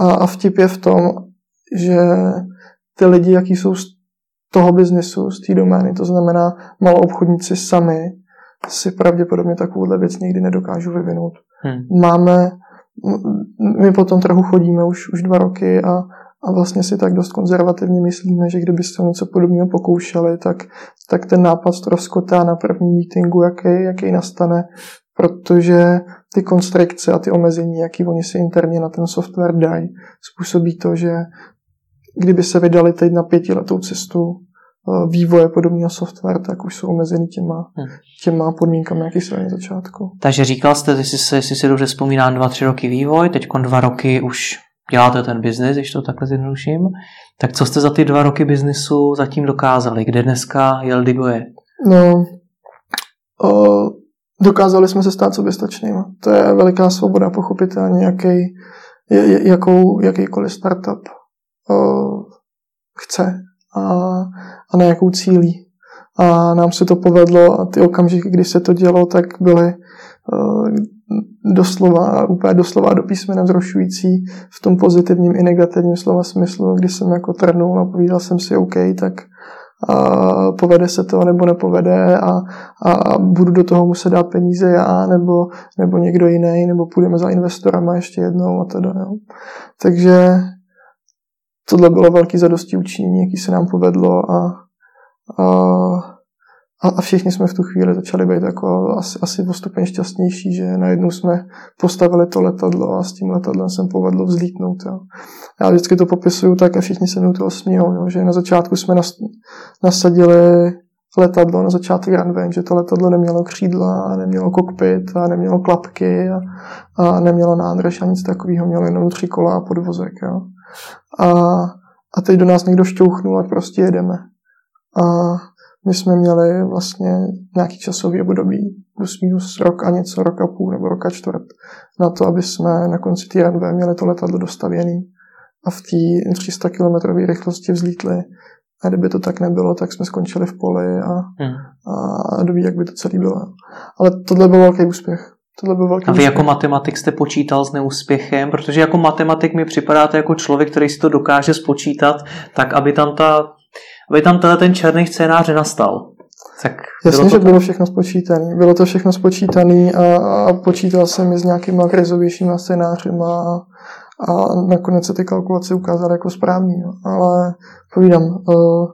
a, a vtip je v tom, že ty lidi, jaký jsou toho biznesu, z té domény, to znamená malou obchodníci sami, si pravděpodobně takovouhle věc nikdy nedokážu vyvinout. Hmm. Máme, my po tom trhu chodíme už, už dva roky a, a vlastně si tak dost konzervativně myslíme, že kdyby se něco podobného pokoušeli, tak, tak ten nápad ztroskotá na prvním meetingu, jaký, jaký nastane, protože ty konstrikce a ty omezení, jaký oni si interně na ten software dají, způsobí to, že kdyby se vydali teď na pětiletou cestu Eh, vývoje podobného software, tak už jsou omezený těma, hmm. těma podmínkami, jaký jsou na začátku. Takže říkal jste, jestli se, jestli si dobře vzpomínám, dva, tři roky vývoj, teď dva roky už děláte ten biznis, když to takhle zjednoduším. Tak co jste za ty dva roky biznisu zatím dokázali? Kde dneska Jeldigo je? No, o, dokázali jsme se stát soběstačnými. To je veliká svoboda, pochopitelně, jaký, jakou, jakýkoliv startup o, chce a, a na jakou cílí. A nám se to povedlo a ty okamžiky, kdy se to dělo, tak byly uh, doslova, úplně doslova do písmena vzrušující v tom pozitivním i negativním slova smyslu, kdy jsem jako trnul a povídal jsem si OK, tak a povede se to nebo nepovede a, a budu do toho muset dát peníze já nebo, nebo někdo jiný, nebo půjdeme za investorama ještě jednou a teda. Jo. Takže tohle bylo velký zadosti učinění, jaký se nám povedlo a, a, a všichni jsme v tu chvíli začali být jako asi, asi o stupeň šťastnější, že najednou jsme postavili to letadlo a s tím letadlem jsem povedlo vzlítnout. Jo. Já vždycky to popisuju tak a všichni se mi toho smějou, jo, že na začátku jsme nas, nasadili letadlo na začátek runway, že to letadlo nemělo křídla a nemělo kokpit a nemělo klapky a, a nemělo nádrž a nic takového, mělo jenom tři kola a podvozek. Jo. A, a teď do nás někdo šťouchnul a prostě jedeme. A my jsme měli vlastně nějaký časový období, plus minus rok a něco, rok a půl nebo roka čtvrt, na to, aby jsme na konci té runway měli to letadlo dostavěné a v té 300 km rychlosti vzlítli. A kdyby to tak nebylo, tak jsme skončili v poli a, hmm. a, a doví, jak by to celé bylo. Ale tohle byl velký úspěch. Tohle byl velký a vy jako matematik jste počítal s neúspěchem, protože jako matematik mi připadáte jako člověk, který si to dokáže spočítat, tak aby tam ta aby tam tenhle ten černý scénář nastal. Tak Jasně, bylo že bylo všechno spočítané. Bylo to všechno spočítané a, a počítal jsem i s nějakýma krizovějšíma scénářima a, a nakonec se ty kalkulace ukázaly jako správný. Ale povídám, uh,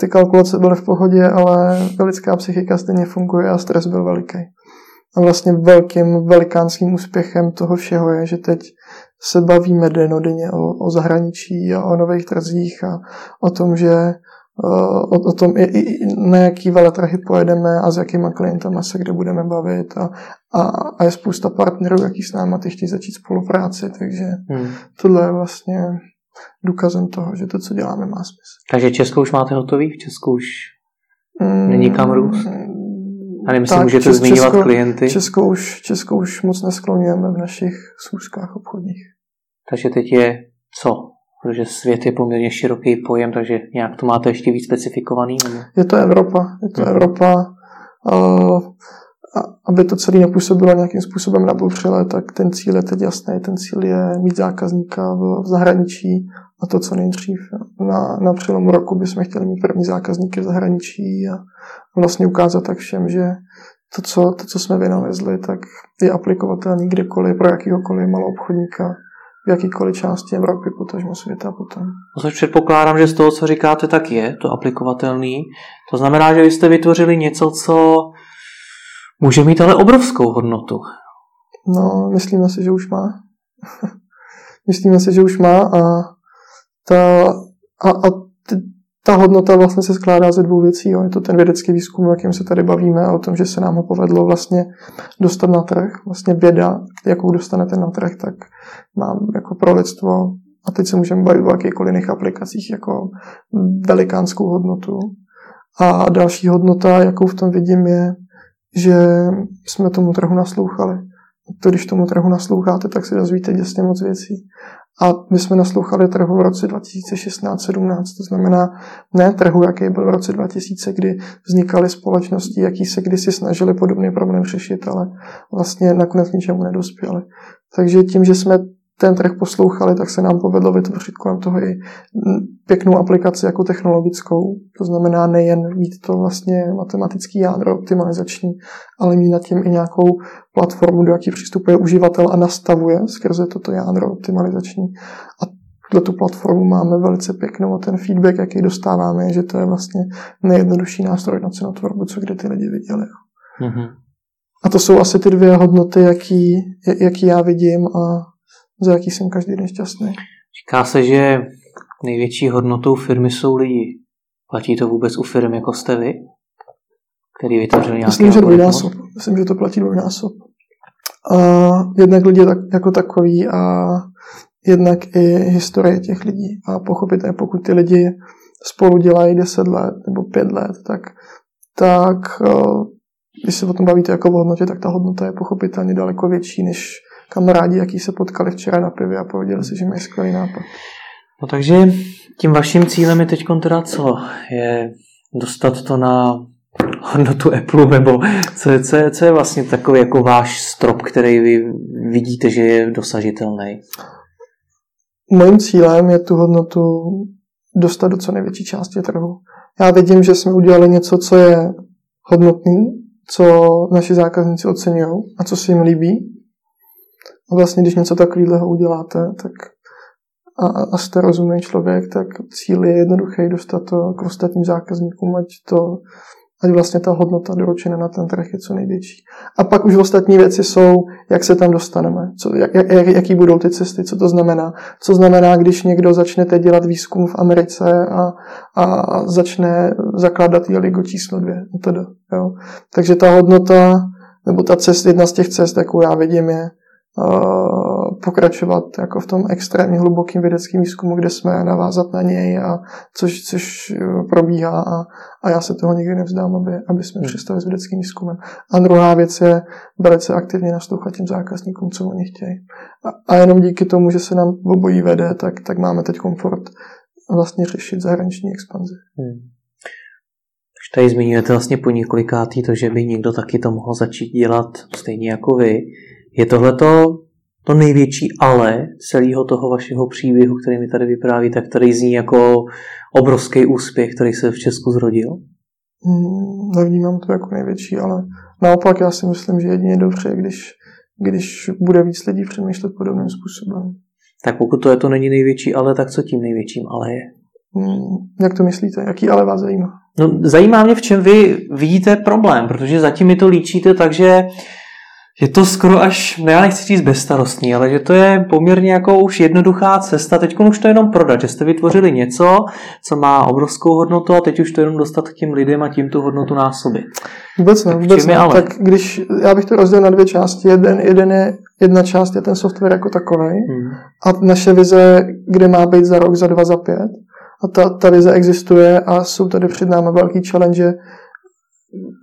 ty kalkulace byly v pohodě, ale lidská psychika stejně funguje a stres byl veliký. A vlastně velkým, velikánským úspěchem toho všeho je, že teď se bavíme denodenně o, o zahraničí a o nových trzích a o tom, že o, o tom, na jaký veletrhy pojedeme a s jakýma klientama se kde budeme bavit a, a, a je spousta partnerů, jaký s náma ty chtějí začít spolupráci, takže hmm. tohle je vlastně důkazem toho, že to, co děláme, má smysl. Takže Česko už máte hotový? V Česku už mm, není kam růst? A nevím, tak, můžete Česko, zmiňovat klienty. Česko už, Česko už moc neskloňujeme v našich schůzkách obchodních. Takže teď je co? Protože svět je poměrně široký pojem, takže nějak to máte ještě víc specifikovaný? Nebo? Je to Evropa. Je to hmm. Evropa. Uh, a aby to celé nepůsobilo nějakým způsobem nabouřile, tak ten cíl je teď jasný. Ten cíl je mít zákazníka v, v zahraničí a to, co nejdřív. Na, na přelomu roku bychom chtěli mít první zákazníky v zahraničí a vlastně ukázat tak všem, že to, co, to, co jsme vynalezli, tak je aplikovatelný kdekoliv pro jakýhokoliv malou obchodníka v jakýkoliv části Evropy, potažmo světa potom. No což předpokládám, že z toho, co říkáte, tak je to aplikovatelný. To znamená, že vy jste vytvořili něco, co může mít ale obrovskou hodnotu. No, myslíme si, že už má. myslíme si, že už má a ta, a, a ta hodnota vlastně se skládá ze dvou věcí. Jo. Je to ten vědecký výzkum, o jakém se tady bavíme, o tom, že se nám ho povedlo vlastně dostat na trh. Vlastně věda, jakou dostanete na trh, tak mám jako pro lidstvo, a teď se můžeme bavit o jakýchkoliv jiných aplikacích, jako velikánskou hodnotu. A další hodnota, jakou v tom vidím, je, že jsme tomu trhu naslouchali. To, když tomu trhu nasloucháte, tak si dozvíte děsně moc věcí. A my jsme naslouchali trhu v roce 2016-17, to znamená ne trhu, jaký byl v roce 2000, kdy vznikaly společnosti, jaký se kdysi snažili podobný problém řešit, ale vlastně nakonec ničemu nedospěli. Takže tím, že jsme ten trh poslouchali, tak se nám povedlo vytvořit kolem toho i pěknou aplikaci jako technologickou. To znamená nejen mít to vlastně matematický jádro optimalizační, ale mít nad tím i nějakou platformu, do jaký přistupuje uživatel a nastavuje skrze toto jádro optimalizační. A tuto tu platformu máme velice pěknou a ten feedback, jaký dostáváme, je, že to je vlastně nejjednodušší nástroj na cenotvorbu, co kde ty lidi viděli. Mm-hmm. A to jsou asi ty dvě hodnoty, jaký, jaký já vidím a za jaký jsem každý den šťastný. Říká se, že největší hodnotou firmy jsou lidi. Platí to vůbec u firm jako jste vy? Který vytvořil nějaký Myslím, že dvojnásob. Myslím, že to platí dvojnásob. A jednak lidi tak, jako takový a jednak i historie těch lidí. A pochopitelně, pokud ty lidi spolu dělají 10 let nebo 5 let, tak, tak když se o tom bavíte jako o hodnotě, tak ta hodnota je pochopitelně daleko větší, než kamarádi, jaký se potkali včera na pivě a pověděli si, že mají skvělý nápad. No takže tím vaším cílem je teď teda co? Je dostat to na hodnotu Apple, nebo co je, co, je, co je vlastně takový jako váš strop, který vy vidíte, že je dosažitelný? Mojím cílem je tu hodnotu dostat do co největší části trhu. Já vidím, že jsme udělali něco, co je hodnotný, co naši zákazníci oceňují a co se jim líbí. A vlastně, když něco takového uděláte, tak a, a jste rozumný člověk, tak cíl je jednoduchý dostat to k ostatním zákazníkům, ať to ať vlastně ta hodnota doručená na ten trh je co největší. A pak už ostatní věci jsou, jak se tam dostaneme, co, jak, jak, jaký budou ty cesty, co to znamená. Co znamená, když někdo začne teď dělat výzkum v Americe a, a začne zakládat Jeligo číslo dvě. Teda, jo. Takže ta hodnota, nebo ta cest, jedna z těch cest, jakou já vidím, je pokračovat jako v tom extrémně hlubokým vědeckém výzkumu, kde jsme navázat na něj, a což, což e, probíhá a, a já se toho nikdy nevzdám, aby, aby jsme hmm. přestali s vědeckým výzkumem. A druhá věc je velice aktivně naslouchat těm zákazníkům, co oni chtějí. A, a jenom díky tomu, že se nám obojí vede, tak, tak máme teď komfort vlastně řešit zahraniční expanzi. Hmm. Už tady zmiňujete vlastně po několikátý to, že by někdo taky to mohl začít dělat stejně jako vy. Je tohleto to největší ale celého toho vašeho příběhu, který mi tady vyprávíte, který zní jako obrovský úspěch, který se v Česku zrodil? Hmm, nevnímám to jako největší, ale naopak já si myslím, že jedině dobře, když, když bude víc lidí přemýšlet podobným způsobem. Tak pokud to je to není největší ale, tak co tím největším ale je? Hmm, jak to myslíte? Jaký ale vás zajímá? No, zajímá mě, v čem vy vidíte problém, protože zatím mi to líčíte tak, že je to skoro až, no já nechci říct bezstarostný, ale že to je poměrně jako už jednoduchá cesta. Teď už to jenom prodat, že jste vytvořili něco, co má obrovskou hodnotu a teď už to jenom dostat k těm lidem a tím tu hodnotu násobit. Vůbec ne, vůbec ne. Ale? Tak když, já bych to rozdělil na dvě části. Jeden, jeden je, jedna část je ten software jako takový hmm. a naše vize, kde má být za rok, za dva, za pět. A ta, ta vize existuje a jsou tady před námi velký challenge,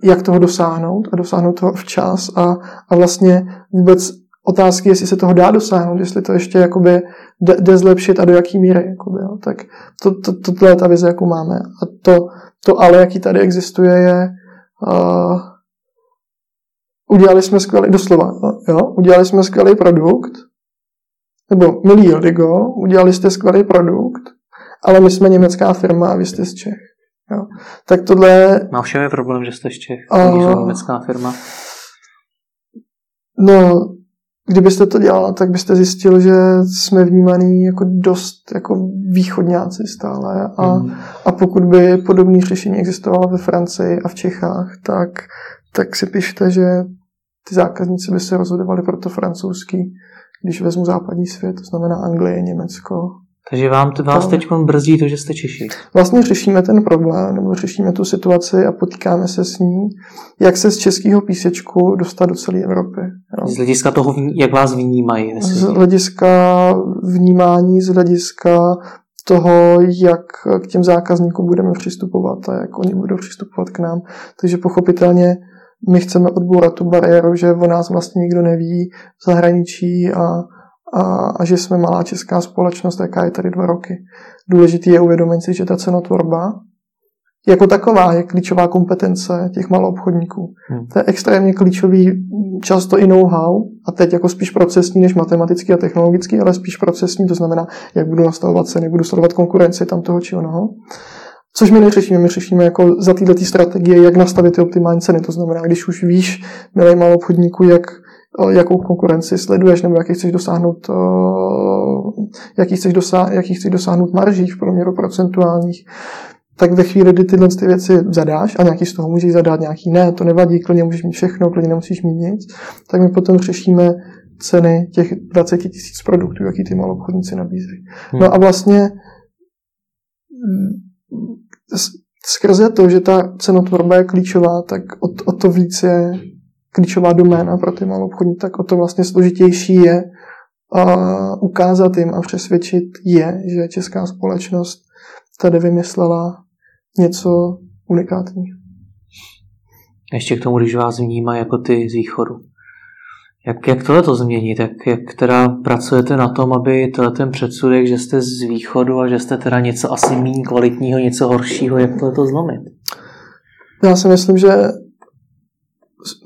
jak toho dosáhnout a dosáhnout toho včas a, a vlastně vůbec otázky, jestli se toho dá dosáhnout, jestli to ještě jakoby jde, zlepšit a do jaký míry. Jakoby, jo. Tak to, to, to, to je ta vize, jakou máme. A to, to ale, jaký tady existuje, je uh, udělali jsme skvělý, doslova, jo, udělali jsme skvělý produkt, nebo milý Jodigo, udělali jste skvělý produkt, ale my jsme německá firma a vy jste z Čech. Jo. Tak tohle... Má všem je problém, že jste Čech, uh, německá firma. No, kdybyste to dělala, tak byste zjistil, že jsme vnímaný jako dost jako východňáci stále a, mm. a pokud by podobné řešení existovalo ve Francii a v Čechách, tak, tak si pište, že ty zákazníci by se rozhodovali pro to francouzský, když vezmu západní svět, to znamená Anglie, Německo, takže vám, vás teď brzdí to, že jste Češi. Vlastně řešíme ten problém, nebo řešíme tu situaci a potýkáme se s ní, jak se z českého písečku dostat do celé Evropy. Jo. Z hlediska toho, jak vás vnímají. Z hlediska vnímání, z hlediska toho, jak k těm zákazníkům budeme přistupovat a jak oni budou přistupovat k nám. Takže pochopitelně my chceme odbourat tu bariéru, že o nás vlastně nikdo neví v zahraničí a a, a že jsme malá česká společnost, jaká je tady dva roky. Důležité je uvědomit si, že ta cenotvorba jako taková je klíčová kompetence těch malou obchodníků. Hmm. To je extrémně klíčový, často i know-how, a teď jako spíš procesní než matematický a technologický, ale spíš procesní, to znamená, jak budu nastavovat ceny, budu sledovat konkurenci tam toho či onoho. Což my neřešíme, my řešíme jako za této strategie, jak nastavit ty optimální ceny. To znamená, když už víš, milý malou obchodníku, jak jakou konkurenci sleduješ nebo jaký chceš dosáhnout, jaký chceš, dosáhnout, jaký chceš dosáhnout marží v průměru procentuálních, tak ve chvíli, kdy tyhle ty věci zadáš a nějaký z toho můžeš zadat, nějaký ne, to nevadí, klidně můžeš mít všechno, klidně nemusíš mít nic, tak my potom řešíme ceny těch 20 tisíc produktů, jaký ty malou obchodníci nabízejí. Hmm. No a vlastně skrze to, že ta cenotvorba je klíčová, tak o, o to víc je klíčová doména pro ty malou obchodní, tak o to vlastně složitější je a ukázat jim a přesvědčit je, že česká společnost tady vymyslela něco unikátního. Ještě k tomu, když vás vnímá jako ty z východu. Jak, jak tohle to změnit? Jak, jak teda pracujete na tom, aby tohle ten předsudek, že jste z východu a že jste teda něco asi méně kvalitního, něco horšího, jak tohle to zlomit? Já si myslím, že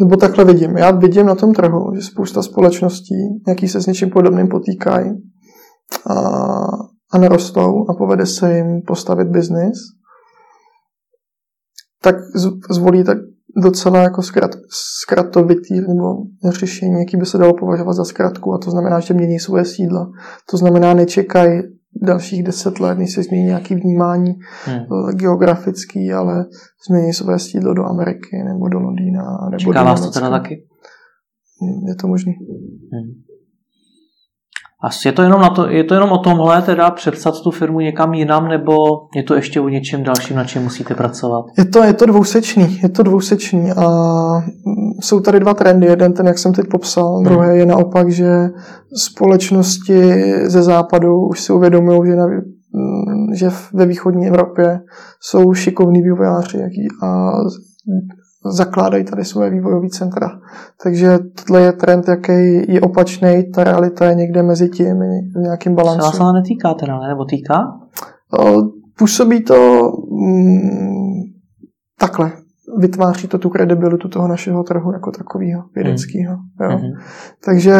nebo takhle vidím. Já vidím na tom trhu, že spousta společností, jaký se s něčím podobným potýkají a, a nerostou a povede se jim postavit biznis, tak zvolí tak docela jako zkrat, zkratovitý nebo řešení, jaký by se dalo považovat za zkratku a to znamená, že mění svoje sídla. To znamená, nečekají dalších deset let, než se změní nějaký vnímání hmm. Eh, geografický, ale změní své sídlo do Ameriky nebo do Londýna. Nebo Čeká vás to teda taky? Hmm, je to možný. Hmm. A je to, jenom na to, je to jenom o tomhle, teda přepsat tu firmu někam jinam, nebo je to ještě o něčem dalším, na čem musíte pracovat? Je to, je to dvousečný, je to dvousečný a jsou tady dva trendy. Jeden ten, jak jsem teď popsal, hmm. druhý je naopak, že společnosti ze západu už si uvědomují, že, na, že ve východní Evropě jsou šikovní vývojáři a zakládají tady svoje vývojové centra. Takže tohle je trend, jaký je opačný, ta realita je někde mezi tím, v nějakým balancu. Se vás ale netýká teda, ne? nebo týká? Působí to mm, takhle. Vytváří to tu kredibilitu toho našeho trhu jako takového vědeckého. Mm. Mm. Takže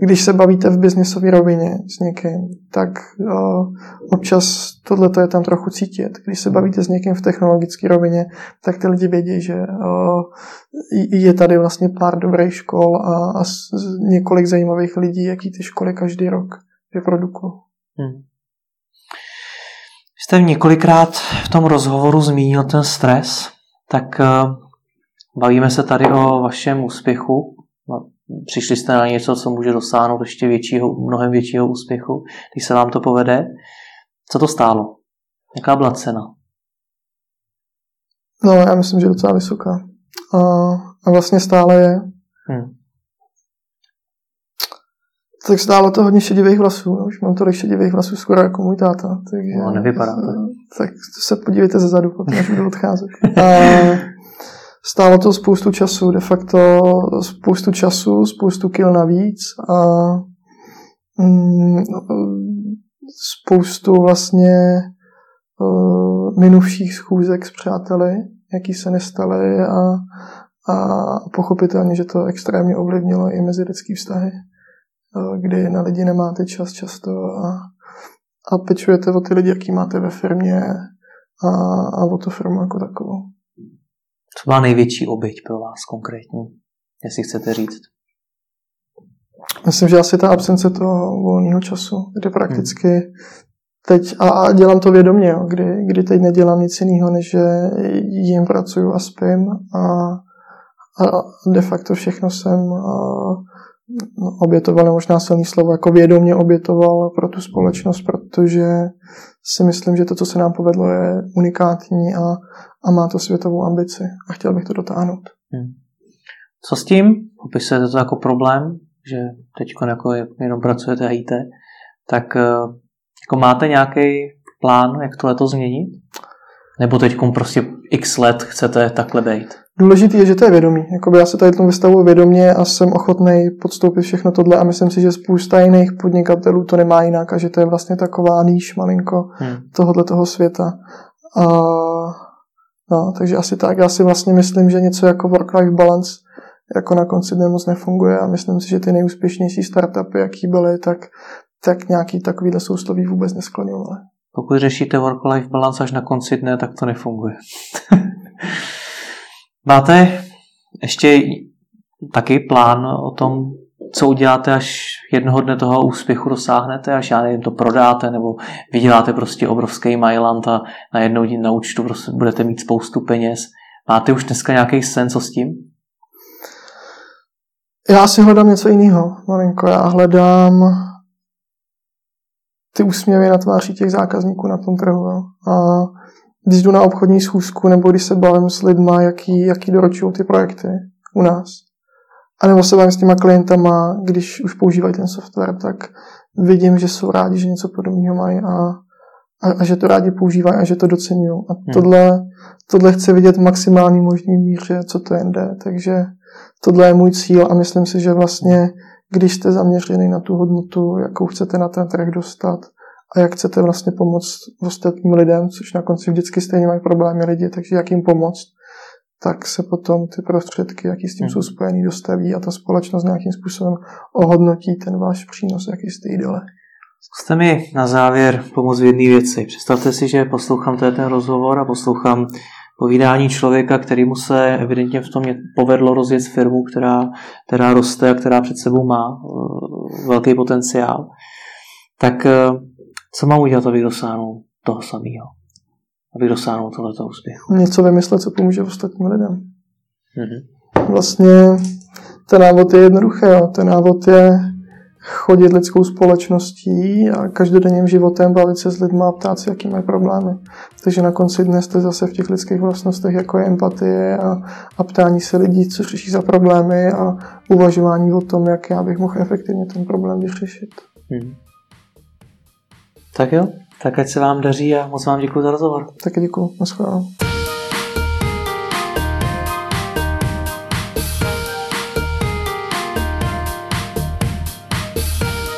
když se bavíte v biznisové rovině s někým, tak uh, občas tohle je tam trochu cítit. Když se bavíte s někým v technologické rovině, tak ty lidi vědí, že uh, je tady vlastně pár dobrých škol a, a několik zajímavých lidí, jaký ty školy každý rok vyprodukují. Mm. Jste několikrát v tom rozhovoru zmínil ten stres, tak eh, bavíme se tady o vašem úspěchu. No, přišli jste na něco, co může dosáhnout ještě většího, mnohem většího úspěchu, když se vám to povede. Co to stálo? Jaká byla cena? No, já myslím, že docela vysoká. A, a vlastně stále je. Hmm tak stálo to hodně šedivých vlasů. Už mám tolik šedivých vlasů skoro jako můj táta. Takže, no, nevypadá to. Tak se podívejte ze zadu, potom až budu odcházet. A stálo to spoustu času, de facto spoustu času, spoustu kil navíc a mm, spoustu vlastně uh, minuvších schůzek s přáteli, jaký se nestaly a, a pochopitelně, že to extrémně ovlivnilo i mezilidský vztahy kdy na lidi nemáte čas často a, a pečujete o ty lidi, jaký máte ve firmě a, a o tu firmu jako takovou. Co byla největší oběť pro vás konkrétně, jestli chcete říct? Myslím, že asi ta absence toho volného času, kde prakticky hmm. teď, a, a dělám to vědomě, jo, kdy, kdy teď nedělám nic jiného, než že jim pracuju a spím a, a de facto všechno jsem a, obětoval, možná silný slovo, jako vědomě obětoval pro tu společnost, protože si myslím, že to, co se nám povedlo, je unikátní a, a má to světovou ambici a chtěl bych to dotáhnout. Hmm. Co s tím? Opisujete to jako problém, že teď jako jenom pracujete a jíte, tak eh, jako máte nějaký plán, jak to leto změnit? Nebo teď prostě x let chcete takhle být? Důležité je, že to je vědomí. Jakoby já se tady tomu vystavuju vědomě a jsem ochotný podstoupit všechno tohle a myslím si, že spousta jiných podnikatelů to nemá jinak a že to je vlastně taková níž malinko hmm. tohohle toho světa. A, no, takže asi tak. Já si vlastně myslím, že něco jako work-life balance jako na konci dne moc nefunguje a myslím si, že ty nejúspěšnější startupy, jaký byly, tak, tak nějaký takovýhle sousloví vůbec neskloňovaly. Pokud řešíte work-life balance až na konci dne, tak to nefunguje. Máte ještě taky plán o tom, co uděláte, až jednoho dne toho úspěchu dosáhnete, až já nevím, to prodáte, nebo vyděláte prostě obrovský mailand a najednou na účtu prostě budete mít spoustu peněz. Máte už dneska nějaký sen, co s tím? Já si hledám něco jiného, malinko. Já hledám ty úsměvy na tváři těch zákazníků na tom trhu. A když jdu na obchodní schůzku nebo když se bavím s lidma, jaký, jaký doručují ty projekty u nás. A nebo se bavím s těma klientama, když už používají ten software, tak vidím, že jsou rádi, že něco podobného mají a, a, a že to rádi používají a že to docenují. A hmm. tohle, tohle chci vidět v maximální možný míře, co to jen jde. Takže tohle je můj cíl a myslím si, že vlastně, když jste zaměřený na tu hodnotu, jakou chcete na ten trh dostat, a jak chcete vlastně pomoct ostatním lidem, což na konci vždycky stejně mají problémy lidi, takže jak jim pomoct, tak se potom ty prostředky, jaký s tím jsou hmm. spojený, dostaví a ta společnost nějakým způsobem ohodnotí ten váš přínos, jaký jste jí dole. Zkuste mi na závěr pomoct v jedné věci. Představte si, že poslouchám ten rozhovor a poslouchám povídání člověka, který mu se evidentně v tom povedlo rozjet firmu, která, která roste a která před sebou má uh, velký potenciál. Tak uh, co mám udělat, abych dosáhnul toho samého? Abych dosáhnul tohoto úspěchu? Něco vymyslet, co pomůže ostatním lidem. Mm-hmm. Vlastně ten návod je jednoduchý. Jo. Ten návod je chodit lidskou společností a každodenním životem bavit se s lidmi a ptát se, jaký mají problémy. Takže na konci dne jste zase v těch lidských vlastnostech, jako je empatie a, a ptání se lidí, co řeší za problémy a uvažování o tom, jak já bych mohl efektivně ten problém vyřešit. Hmm. Tak jo, tak ať se vám daří a moc vám děkuji za rozhovor. Taky děkuji, naschledanou.